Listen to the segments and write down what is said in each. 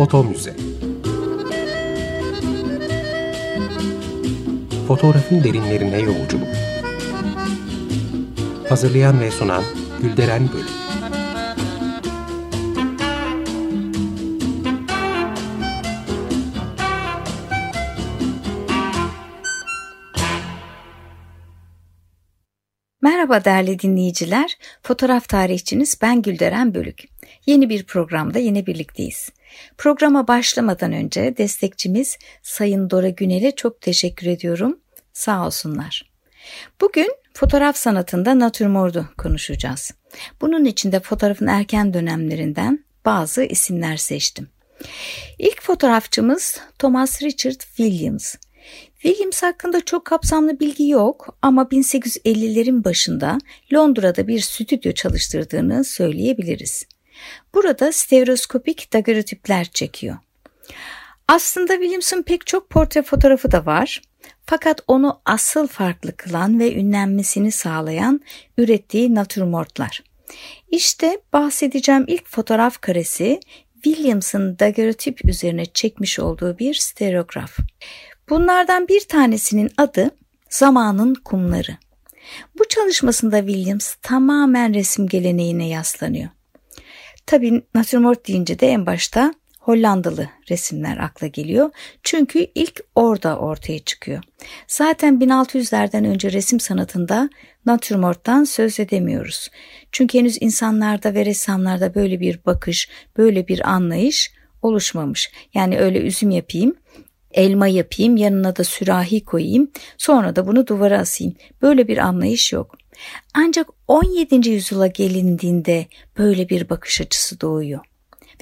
Foto Müze Fotoğrafın derinlerine yolculuk Hazırlayan ve sunan Gülderen Bölüm Merhaba değerli dinleyiciler, fotoğraf tarihçiniz ben Gülderen Bölük. Yeni bir programda yine birlikteyiz. Programa başlamadan önce destekçimiz Sayın Dora Günel'e çok teşekkür ediyorum. Sağ olsunlar. Bugün fotoğraf sanatında natürmordu konuşacağız. Bunun için de fotoğrafın erken dönemlerinden bazı isimler seçtim. İlk fotoğrafçımız Thomas Richard Williams. Williams hakkında çok kapsamlı bilgi yok ama 1850'lerin başında Londra'da bir stüdyo çalıştırdığını söyleyebiliriz. Burada stereoskopik daguerreotipler çekiyor. Aslında Williams'ın pek çok portre fotoğrafı da var. Fakat onu asıl farklı kılan ve ünlenmesini sağlayan ürettiği natürmortlar. İşte bahsedeceğim ilk fotoğraf karesi Williams'ın daguerreotip üzerine çekmiş olduğu bir stereograf. Bunlardan bir tanesinin adı Zamanın Kumları. Bu çalışmasında Williams tamamen resim geleneğine yaslanıyor. Tabii natürmort deyince de en başta Hollandalı resimler akla geliyor. Çünkü ilk orada ortaya çıkıyor. Zaten 1600'lerden önce resim sanatında natürmorttan söz edemiyoruz. Çünkü henüz insanlarda ve ressamlarda böyle bir bakış, böyle bir anlayış oluşmamış. Yani öyle üzüm yapayım, elma yapayım, yanına da sürahi koyayım, sonra da bunu duvara asayım. Böyle bir anlayış yok. Ancak 17. yüzyıla gelindiğinde böyle bir bakış açısı doğuyor.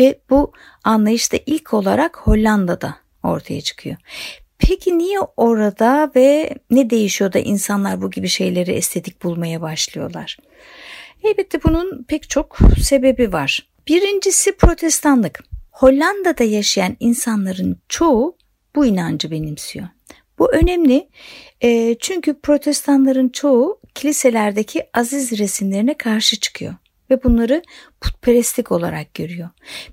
Ve bu anlayış da ilk olarak Hollanda'da ortaya çıkıyor. Peki niye orada ve ne değişiyor da insanlar bu gibi şeyleri estetik bulmaya başlıyorlar? Elbette bunun pek çok sebebi var. Birincisi protestanlık. Hollanda'da yaşayan insanların çoğu bu inancı benimsiyor. Bu önemli çünkü protestanların çoğu kiliselerdeki aziz resimlerine karşı çıkıyor ve bunları putperestlik olarak görüyor.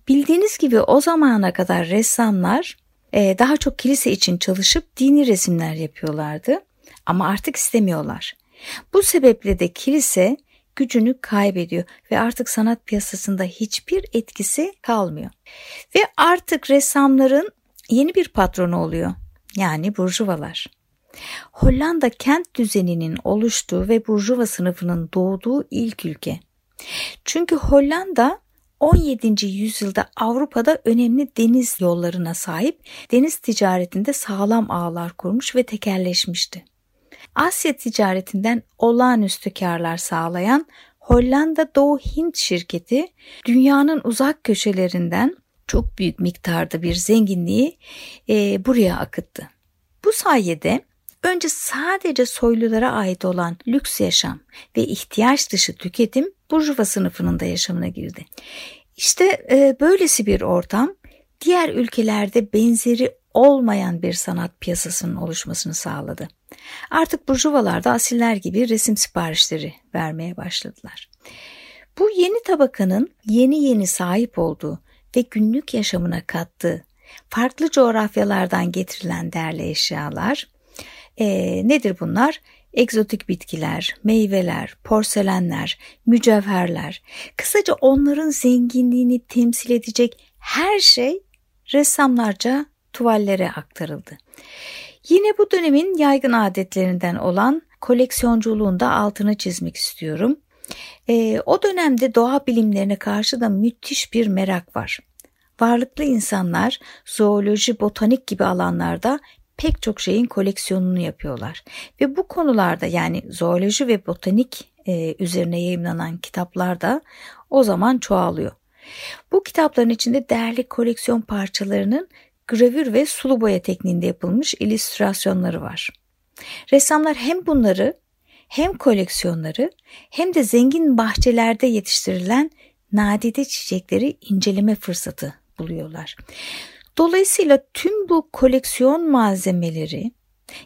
Bildiğiniz gibi o zamana kadar ressamlar e, daha çok kilise için çalışıp dini resimler yapıyorlardı ama artık istemiyorlar. Bu sebeple de kilise gücünü kaybediyor ve artık sanat piyasasında hiçbir etkisi kalmıyor. Ve artık ressamların yeni bir patronu oluyor. Yani burjuvalar. Hollanda kent düzeninin oluştuğu ve burjuva sınıfının doğduğu ilk ülke. Çünkü Hollanda 17. yüzyılda Avrupa'da önemli deniz yollarına sahip, deniz ticaretinde sağlam ağlar kurmuş ve tekerleşmişti. Asya ticaretinden olağanüstü karlar sağlayan Hollanda Doğu Hint şirketi dünyanın uzak köşelerinden çok büyük miktarda bir zenginliği e, buraya akıttı. Bu sayede önce sadece soylulara ait olan lüks yaşam ve ihtiyaç dışı tüketim burjuva sınıfının da yaşamına girdi. İşte e, böylesi bir ortam diğer ülkelerde benzeri olmayan bir sanat piyasasının oluşmasını sağladı. Artık burjuvalar da asiller gibi resim siparişleri vermeye başladılar. Bu yeni tabakanın yeni yeni sahip olduğu ve günlük yaşamına kattığı farklı coğrafyalardan getirilen değerli eşyalar e, nedir bunlar? Egzotik bitkiler, meyveler, porselenler, mücevherler, kısaca onların zenginliğini temsil edecek her şey ressamlarca tuvallere aktarıldı. Yine bu dönemin yaygın adetlerinden olan koleksiyonculuğun da altını çizmek istiyorum. E, o dönemde doğa bilimlerine karşı da müthiş bir merak var. Varlıklı insanlar zooloji, botanik gibi alanlarda pek çok şeyin koleksiyonunu yapıyorlar. Ve bu konularda yani zooloji ve botanik e, üzerine yayınlanan kitaplar da o zaman çoğalıyor. Bu kitapların içinde değerli koleksiyon parçalarının gravür ve sulu boya tekniğinde yapılmış illüstrasyonları var. Ressamlar hem bunları hem koleksiyonları hem de zengin bahçelerde yetiştirilen nadide çiçekleri inceleme fırsatı buluyorlar. Dolayısıyla tüm bu koleksiyon malzemeleri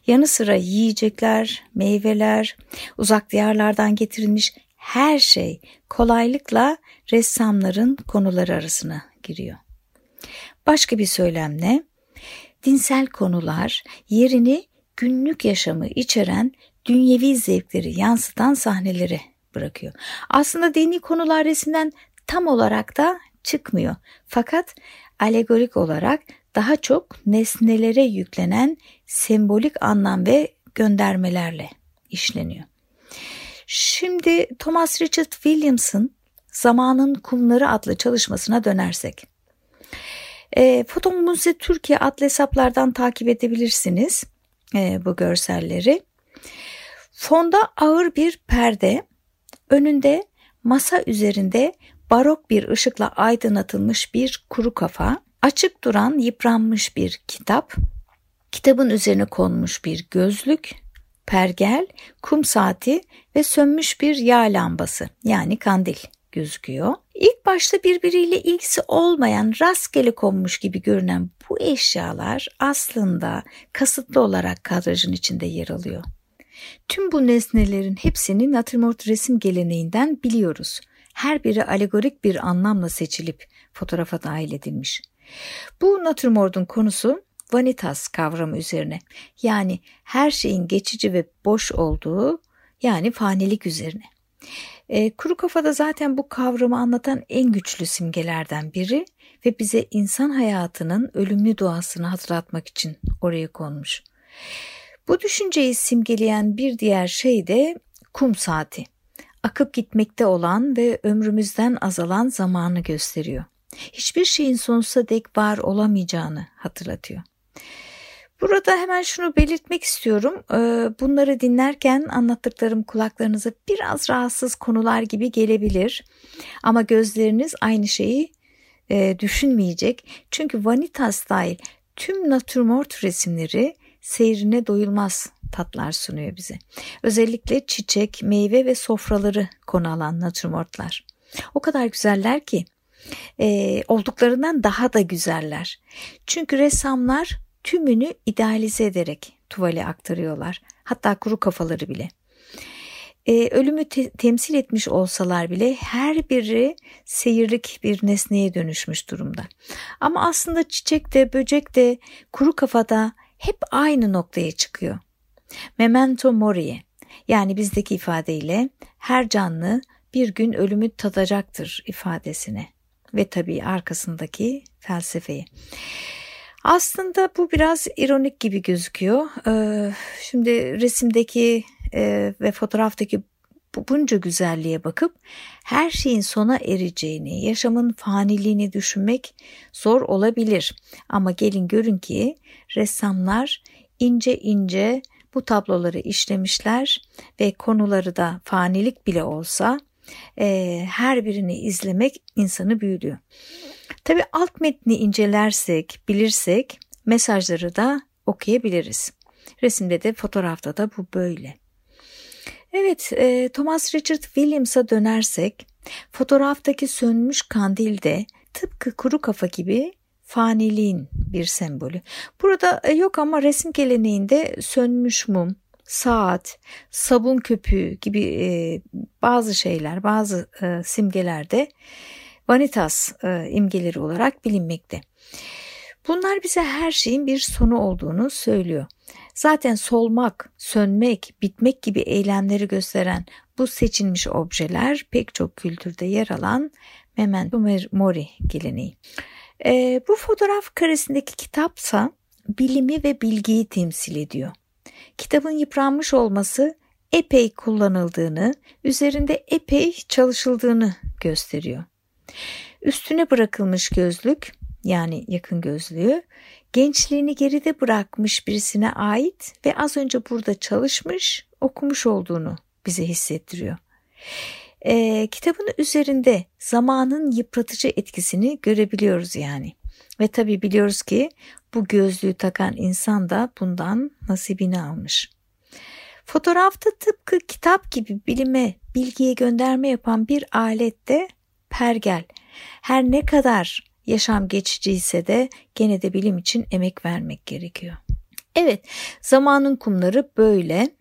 yanı sıra yiyecekler, meyveler, uzak diyarlardan getirilmiş her şey kolaylıkla ressamların konuları arasına giriyor. Başka bir söylemle dinsel konular yerini günlük yaşamı içeren dünyevi zevkleri yansıtan sahneleri bırakıyor. Aslında dini konular resimden tam olarak da çıkmıyor. Fakat alegorik olarak daha çok nesnelere yüklenen sembolik anlam ve göndermelerle işleniyor. Şimdi Thomas Richard Williams'ın Zamanın Kumları adlı çalışmasına dönersek. E, Foton Müze Türkiye adlı hesaplardan takip edebilirsiniz e, bu görselleri. Fonda ağır bir perde, önünde masa üzerinde barok bir ışıkla aydınlatılmış bir kuru kafa, açık duran yıpranmış bir kitap, kitabın üzerine konmuş bir gözlük, pergel, kum saati ve sönmüş bir yağ lambası yani kandil gözüküyor. İlk başta birbiriyle ilgisi olmayan rastgele konmuş gibi görünen bu eşyalar aslında kasıtlı olarak kadrajın içinde yer alıyor. Tüm bu nesnelerin hepsini natürmort resim geleneğinden biliyoruz. Her biri alegorik bir anlamla seçilip fotoğrafa dahil edilmiş. Bu natürmort'un konusu vanitas kavramı üzerine. Yani her şeyin geçici ve boş olduğu yani fanilik üzerine. E, kuru kafada zaten bu kavramı anlatan en güçlü simgelerden biri ve bize insan hayatının ölümlü doğasını hatırlatmak için oraya konmuş. Bu düşünceyi simgeleyen bir diğer şey de kum saati. Akıp gitmekte olan ve ömrümüzden azalan zamanı gösteriyor. Hiçbir şeyin sonsuza dek var olamayacağını hatırlatıyor. Burada hemen şunu belirtmek istiyorum. Ee, bunları dinlerken anlattıklarım kulaklarınıza biraz rahatsız konular gibi gelebilir. Ama gözleriniz aynı şeyi e, düşünmeyecek. Çünkü Vanitas dahil tüm natürmort resimleri seyrine doyulmaz tatlar sunuyor bize. Özellikle çiçek, meyve ve sofraları konu alan natürmortlar. O kadar güzeller ki e, olduklarından daha da güzeller. Çünkü ressamlar tümünü idealize ederek tuvale aktarıyorlar. Hatta kuru kafaları bile. Ee, ölümü te- temsil etmiş olsalar bile her biri seyirlik bir nesneye dönüşmüş durumda. Ama aslında çiçek de böcek de kuru kafada hep aynı noktaya çıkıyor. Memento mori'ye yani bizdeki ifadeyle her canlı bir gün ölümü tadacaktır ifadesine ve tabii arkasındaki felsefeyi. Aslında bu biraz ironik gibi gözüküyor. Ee, şimdi resimdeki e, ve fotoğraftaki bunca güzelliğe bakıp her şeyin sona ereceğini, yaşamın faniliğini düşünmek zor olabilir. Ama gelin görün ki ressamlar ince ince bu tabloları işlemişler ve konuları da fanilik bile olsa e, her birini izlemek insanı büyülüyor. Tabi alt metni incelersek, bilirsek mesajları da okuyabiliriz. Resimde de fotoğrafta da bu böyle. Evet, e, Thomas Richard Williams'a dönersek, fotoğraftaki sönmüş kandil de tıpkı kuru kafa gibi faniliğin bir sembolü. Burada e, yok ama resim geleneğinde sönmüş mum, saat, sabun köpüğü gibi e, bazı şeyler, bazı e, simgelerde vanitas imgeleri olarak bilinmekte. Bunlar bize her şeyin bir sonu olduğunu söylüyor. Zaten solmak, sönmek, bitmek gibi eylemleri gösteren bu seçilmiş objeler pek çok kültürde yer alan memento mori geleneği. E, bu fotoğraf karesindeki kitapsa bilimi ve bilgiyi temsil ediyor. Kitabın yıpranmış olması epey kullanıldığını, üzerinde epey çalışıldığını gösteriyor. Üstüne bırakılmış gözlük yani yakın gözlüğü gençliğini geride bırakmış birisine ait ve az önce burada çalışmış, okumuş olduğunu bize hissettiriyor. E, kitabın üzerinde zamanın yıpratıcı etkisini görebiliyoruz yani. Ve tabi biliyoruz ki bu gözlüğü takan insan da bundan nasibini almış. Fotoğrafta tıpkı kitap gibi bilime, bilgiye gönderme yapan bir alette pergel. Her ne kadar yaşam geçici ise de gene de bilim için emek vermek gerekiyor. Evet, zamanın kumları böyle.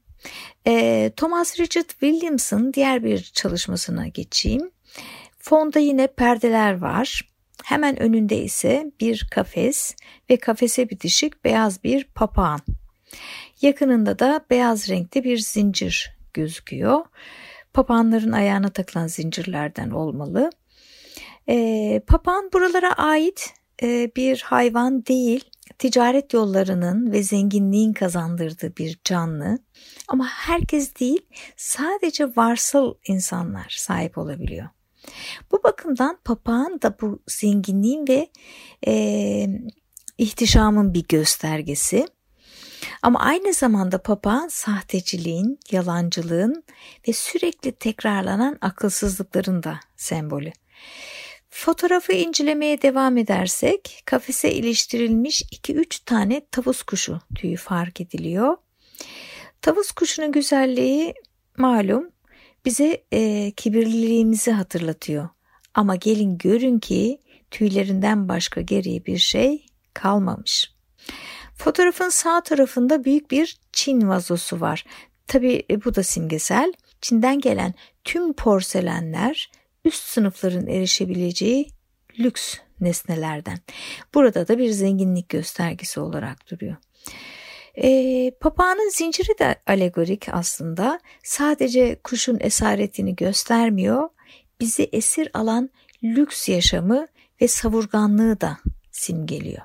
E, Thomas Richard Williams'ın diğer bir çalışmasına geçeyim. Fonda yine perdeler var. Hemen önünde ise bir kafes ve kafese bitişik beyaz bir papağan. Yakınında da beyaz renkte bir zincir gözüküyor. Papağanların ayağına takılan zincirlerden olmalı. E, papağan buralara ait e, bir hayvan değil, ticaret yollarının ve zenginliğin kazandırdığı bir canlı. Ama herkes değil, sadece varsıl insanlar sahip olabiliyor. Bu bakımdan papağan da bu zenginliğin ve e, ihtişamın bir göstergesi. Ama aynı zamanda papağan sahteciliğin, yalancılığın ve sürekli tekrarlanan akılsızlıkların da sembolü. Fotoğrafı incelemeye devam edersek kafese iliştirilmiş 2-3 tane tavus kuşu tüyü fark ediliyor. Tavus kuşunun güzelliği malum bize e, kibirliliğimizi hatırlatıyor. Ama gelin görün ki tüylerinden başka geriye bir şey kalmamış. Fotoğrafın sağ tarafında büyük bir Çin vazosu var. Tabi e, bu da simgesel. Çin'den gelen tüm porselenler üst sınıfların erişebileceği lüks nesnelerden. Burada da bir zenginlik göstergesi olarak duruyor. E, papağanın zinciri de alegorik aslında. Sadece kuşun esaretini göstermiyor, bizi esir alan lüks yaşamı ve savurganlığı da simgeliyor.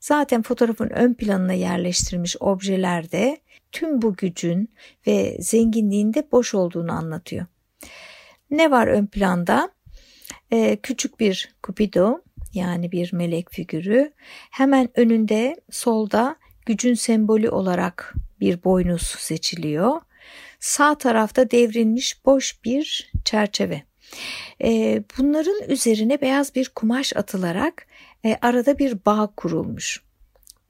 Zaten fotoğrafın ön planına yerleştirilmiş objeler de tüm bu gücün ve zenginliğin de boş olduğunu anlatıyor. Ne var ön planda? Ee, küçük bir Cupido yani bir melek figürü. Hemen önünde solda gücün sembolü olarak bir boynuz seçiliyor. Sağ tarafta devrilmiş boş bir çerçeve. Ee, bunların üzerine beyaz bir kumaş atılarak e, arada bir bağ kurulmuş.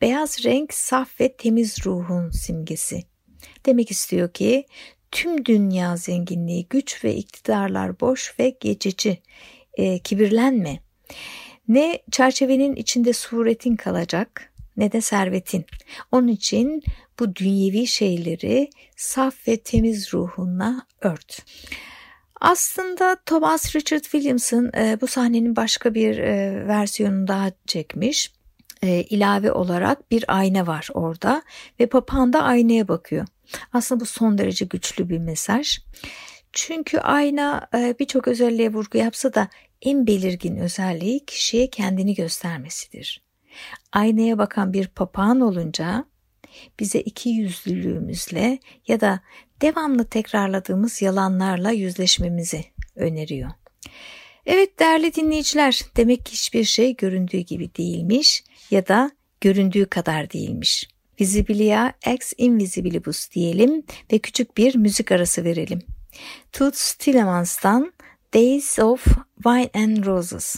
Beyaz renk saf ve temiz ruhun simgesi. Demek istiyor ki tüm dünya zenginliği, güç ve iktidarlar boş ve geçici. E, kibirlenme. Ne çerçevenin içinde suretin kalacak ne de servetin. Onun için bu dünyevi şeyleri saf ve temiz ruhunla ört. Aslında Thomas Richard Williamson e, bu sahnenin başka bir e, versiyonunu daha çekmiş. E, ilave olarak bir ayna var orada ve papağan da aynaya bakıyor. Aslında bu son derece güçlü bir mesaj. Çünkü ayna e, birçok özelliğe vurgu yapsa da en belirgin özelliği kişiye kendini göstermesidir. Aynaya bakan bir papağan olunca bize iki yüzlülüğümüzle ya da devamlı tekrarladığımız yalanlarla yüzleşmemizi öneriyor. Evet değerli dinleyiciler, demek ki hiçbir şey göründüğü gibi değilmiş ya da göründüğü kadar değilmiş. Visibilia ex invisibilibus diyelim ve küçük bir müzik arası verelim. Toots Tillemans'tan Days of Wine and Roses.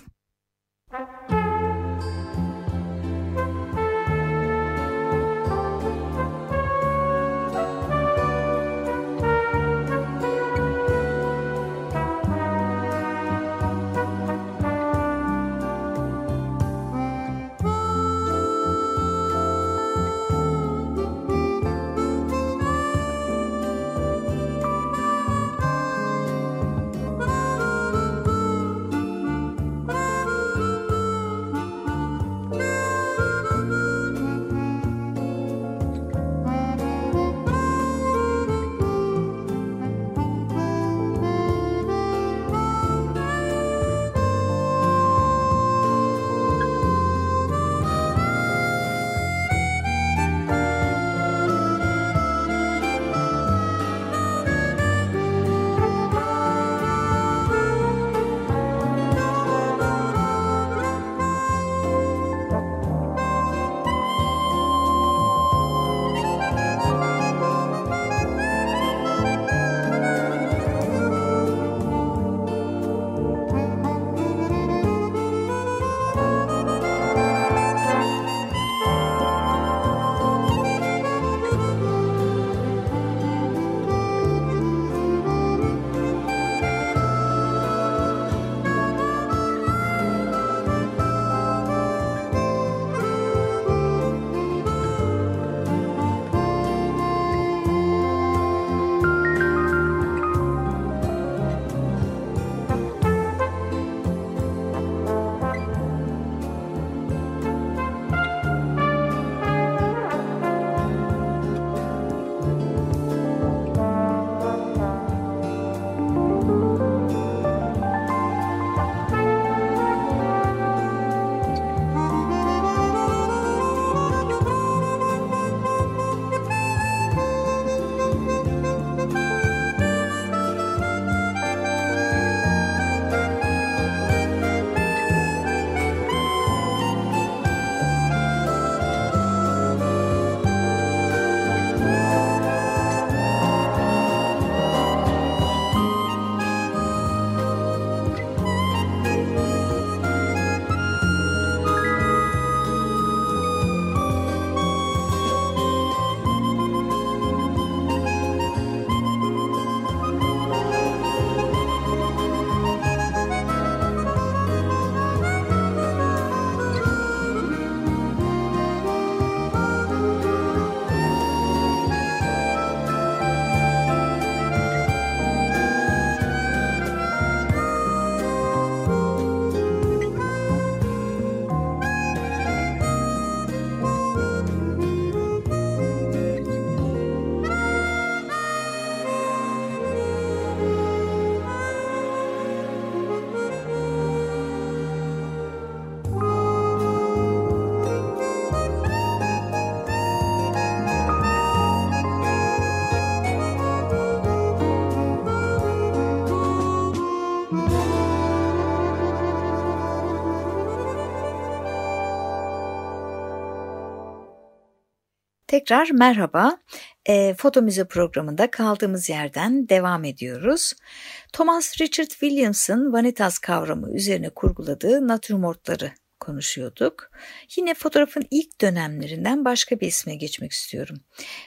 Tekrar merhaba. E, Foto Müze programında kaldığımız yerden devam ediyoruz. Thomas Richard Williams'ın vanitas kavramı üzerine kurguladığı natürmortları konuşuyorduk. Yine fotoğrafın ilk dönemlerinden başka bir isme geçmek istiyorum.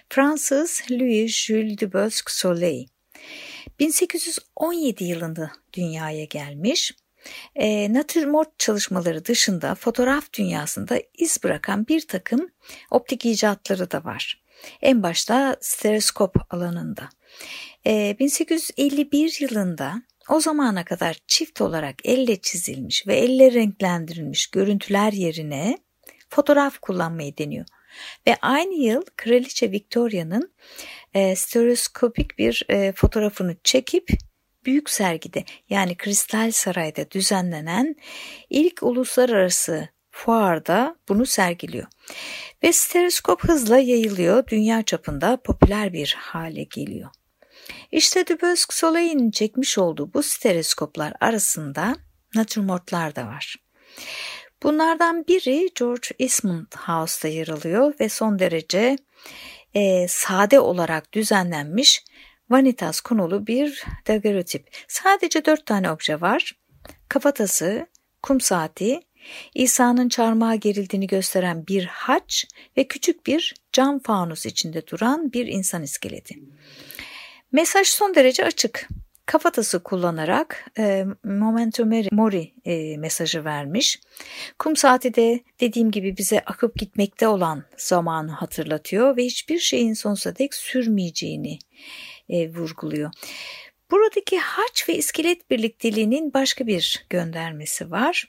Fransız Louis Jules Dubosc Soleil. 1817 yılında dünyaya gelmiş. E, natürmort çalışmaları dışında fotoğraf dünyasında iz bırakan bir takım optik icatları da var. En başta stereoskop alanında. E, 1851 yılında o zamana kadar çift olarak elle çizilmiş ve elle renklendirilmiş görüntüler yerine fotoğraf kullanmayı deniyor. Ve aynı yıl Kraliçe Victoria'nın e, stereoskopik bir e, fotoğrafını çekip büyük sergide yani Kristal Saray'da düzenlenen ilk uluslararası fuarda bunu sergiliyor. Ve stereoskop hızla yayılıyor, dünya çapında popüler bir hale geliyor. İşte Dubosc Soleil'in çekmiş olduğu bu stereoskoplar arasında natürmortlar da var. Bunlardan biri George Eastman House'da yer alıyor ve son derece e, sade olarak düzenlenmiş vanitas konulu bir daguerreotip. Sadece dört tane obje var. Kafatası, kum saati, İsa'nın çarmıha gerildiğini gösteren bir haç ve küçük bir cam fanus içinde duran bir insan iskeleti. Mesaj son derece açık. Kafatası kullanarak e, Momento Mori e, mesajı vermiş. Kum saati de dediğim gibi bize akıp gitmekte olan zamanı hatırlatıyor ve hiçbir şeyin sonsuza dek sürmeyeceğini e, vurguluyor. Buradaki haç ve iskelet birlikteliğinin başka bir göndermesi var.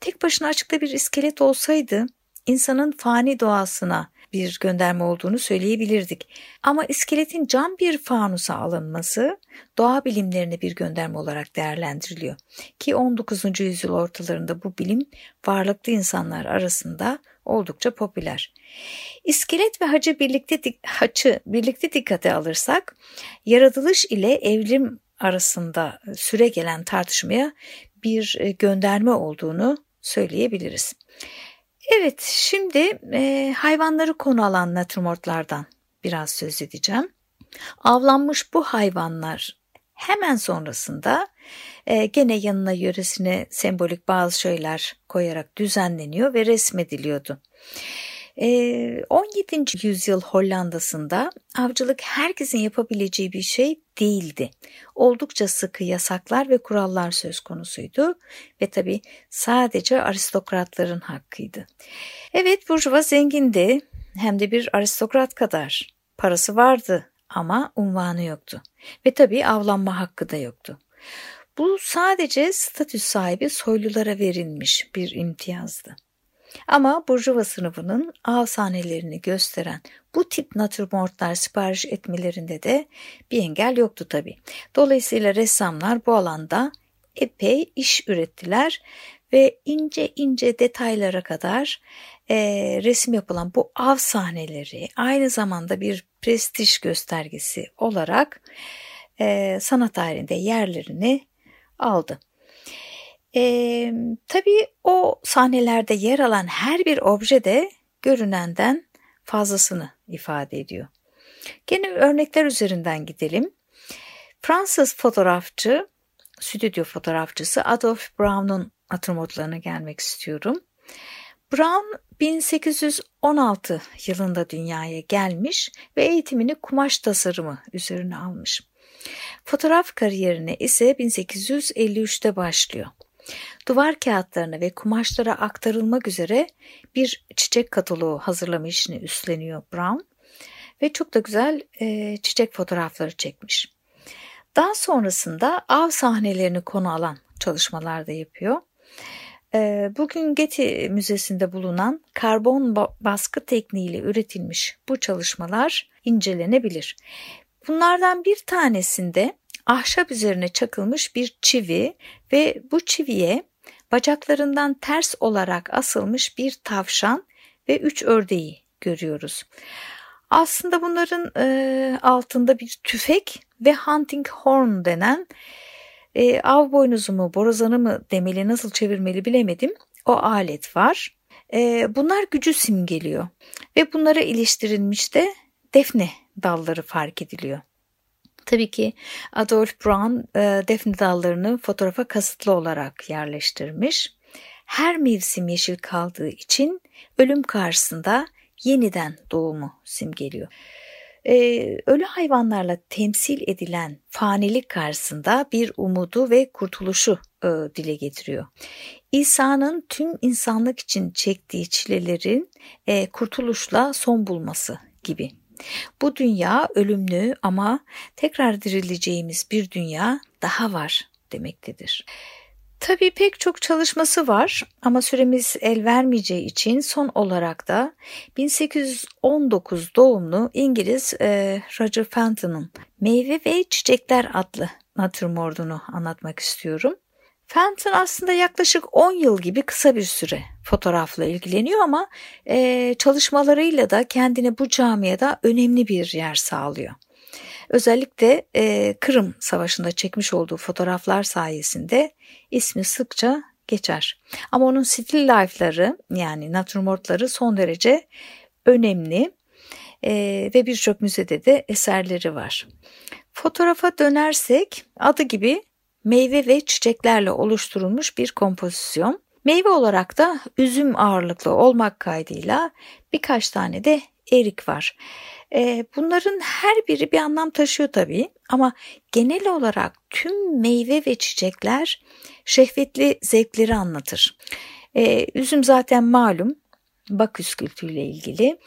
Tek başına açıkta bir iskelet olsaydı insanın fani doğasına bir gönderme olduğunu söyleyebilirdik. Ama iskeletin cam bir fanusa alınması doğa bilimlerine bir gönderme olarak değerlendiriliyor. Ki 19. yüzyıl ortalarında bu bilim varlıklı insanlar arasında oldukça popüler. İskelet ve hacı birlikte haçı birlikte dikkate alırsak yaratılış ile evrim arasında süre gelen tartışmaya bir e, gönderme olduğunu söyleyebiliriz. Evet, şimdi e, hayvanları konu alan natürmortlardan biraz söz edeceğim. Avlanmış bu hayvanlar hemen sonrasında e, gene yanına yöresine sembolik bazı şeyler koyarak düzenleniyor ve resmediliyordu. 17. Ee, yüzyıl Hollanda'sında avcılık herkesin yapabileceği bir şey değildi. Oldukça sıkı yasaklar ve kurallar söz konusuydu ve tabi sadece aristokratların hakkıydı. Evet Burjuva zengindi hem de bir aristokrat kadar. Parası vardı ama unvanı yoktu ve tabi avlanma hakkı da yoktu. Bu sadece statü sahibi soylulara verilmiş bir imtiyazdı. Ama Burjuva sınıfının av sahnelerini gösteren bu tip natürmortlar sipariş etmelerinde de bir engel yoktu tabi. Dolayısıyla ressamlar bu alanda epey iş ürettiler ve ince ince detaylara kadar e, resim yapılan bu av sahneleri aynı zamanda bir prestij göstergesi olarak e, sanat tarihinde yerlerini aldı. E, tabii o sahnelerde yer alan her bir obje de görünenden fazlasını ifade ediyor. Gene örnekler üzerinden gidelim. Fransız fotoğrafçı, stüdyo fotoğrafçısı Adolphe Brown'un atımotlarına gelmek istiyorum. Brown 1816 yılında dünyaya gelmiş ve eğitimini kumaş tasarımı üzerine almış. Fotoğraf kariyerine ise 1853'te başlıyor duvar kağıtlarına ve kumaşlara aktarılmak üzere bir çiçek kataloğu hazırlama işini üstleniyor Brown ve çok da güzel e, çiçek fotoğrafları çekmiş. Daha sonrasında av sahnelerini konu alan çalışmalar da yapıyor. E, bugün Getty Müzesi'nde bulunan karbon baskı tekniğiyle üretilmiş bu çalışmalar incelenebilir. Bunlardan bir tanesinde ahşap üzerine çakılmış bir çivi ve bu çiviye bacaklarından ters olarak asılmış bir tavşan ve üç ördeği görüyoruz. Aslında bunların e, altında bir tüfek ve hunting horn denen e, av boynuzu mu borazanı mı demeli nasıl çevirmeli bilemedim o alet var. E, bunlar gücü simgeliyor ve bunlara iliştirilmiş de defne dalları fark ediliyor. Tabii ki Adolf Brown e, defne dallarını fotoğrafa kasıtlı olarak yerleştirmiş. Her mevsim yeşil kaldığı için ölüm karşısında yeniden doğumu simgeliyor. Ee, ölü hayvanlarla temsil edilen fanilik karşısında bir umudu ve kurtuluşu e, dile getiriyor. İsa'nın tüm insanlık için çektiği çilelerin e, kurtuluşla son bulması gibi. Bu dünya ölümlü ama tekrar dirileceğimiz bir dünya daha var demektedir. Tabii pek çok çalışması var ama süremiz el vermeyeceği için son olarak da 1819 doğumlu İngiliz e, Roger Fenton'un Meyve ve Çiçekler adlı natürmordunu anlatmak istiyorum. Fenton aslında yaklaşık 10 yıl gibi kısa bir süre fotoğrafla ilgileniyor ama e, çalışmalarıyla da kendine bu camiada önemli bir yer sağlıyor. Özellikle e, Kırım Savaşı'nda çekmiş olduğu fotoğraflar sayesinde ismi sıkça geçer. Ama onun still life'ları yani natürmortları son derece önemli e, ve birçok müzede de eserleri var. Fotoğrafa dönersek adı gibi meyve ve çiçeklerle oluşturulmuş bir kompozisyon. Meyve olarak da üzüm ağırlıklı olmak kaydıyla birkaç tane de erik var. E, bunların her biri bir anlam taşıyor tabii ama genel olarak tüm meyve ve çiçekler şehvetli zevkleri anlatır. E, üzüm zaten malum Baküs kültüyle ilgili.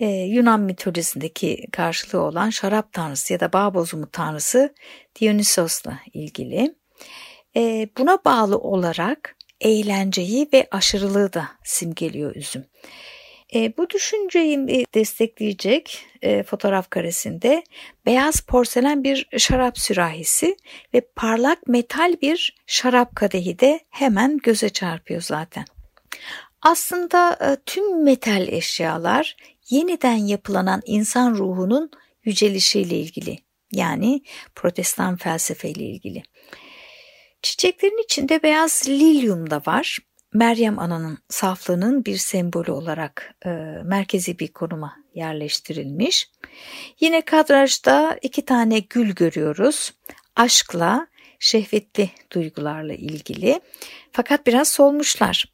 Ee, Yunan mitolojisindeki karşılığı olan şarap tanrısı ya da bağ bozumu tanrısı Dionysos'la ilgili. Ee, buna bağlı olarak eğlenceyi ve aşırılığı da simgeliyor üzüm. E, bu düşünceyi destekleyecek e, fotoğraf karesinde beyaz porselen bir şarap sürahisi ve parlak metal bir şarap kadehi de hemen göze çarpıyor zaten. Aslında e, tüm metal eşyalar yeniden yapılanan insan ruhunun yücelişiyle ilgili. Yani protestan felsefeyle ilgili. Çiçeklerin içinde beyaz lilyum da var. Meryem Ana'nın saflığının bir sembolü olarak e, merkezi bir konuma yerleştirilmiş. Yine kadrajda iki tane gül görüyoruz. Aşkla, şehvetli duygularla ilgili. Fakat biraz solmuşlar.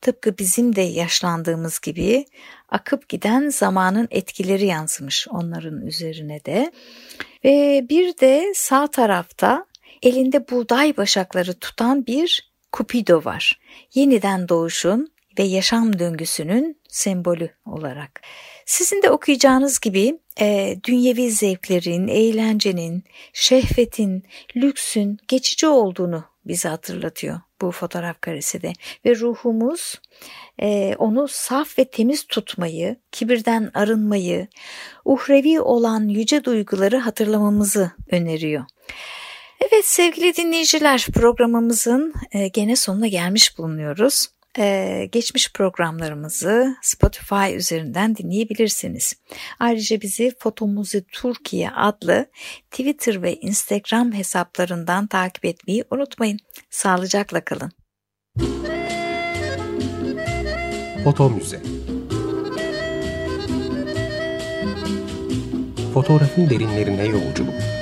Tıpkı bizim de yaşlandığımız gibi akıp giden zamanın etkileri yansımış onların üzerine de. Ve bir de sağ tarafta elinde buğday başakları tutan bir Cupido var. Yeniden doğuşun ve yaşam döngüsünün sembolü olarak. Sizin de okuyacağınız gibi e, dünyevi zevklerin, eğlencenin, şehvetin, lüksün geçici olduğunu bize hatırlatıyor bu fotoğraf karesi de. Ve ruhumuz e, onu saf ve temiz tutmayı, kibirden arınmayı, uhrevi olan yüce duyguları hatırlamamızı öneriyor. Evet sevgili dinleyiciler programımızın e, gene sonuna gelmiş bulunuyoruz. Ee, geçmiş programlarımızı Spotify üzerinden dinleyebilirsiniz. Ayrıca bizi Fotomuzi Türkiye adlı Twitter ve Instagram hesaplarından takip etmeyi unutmayın. Sağlıcakla kalın. Foto Müze Fotoğrafın derinlerine yolculuk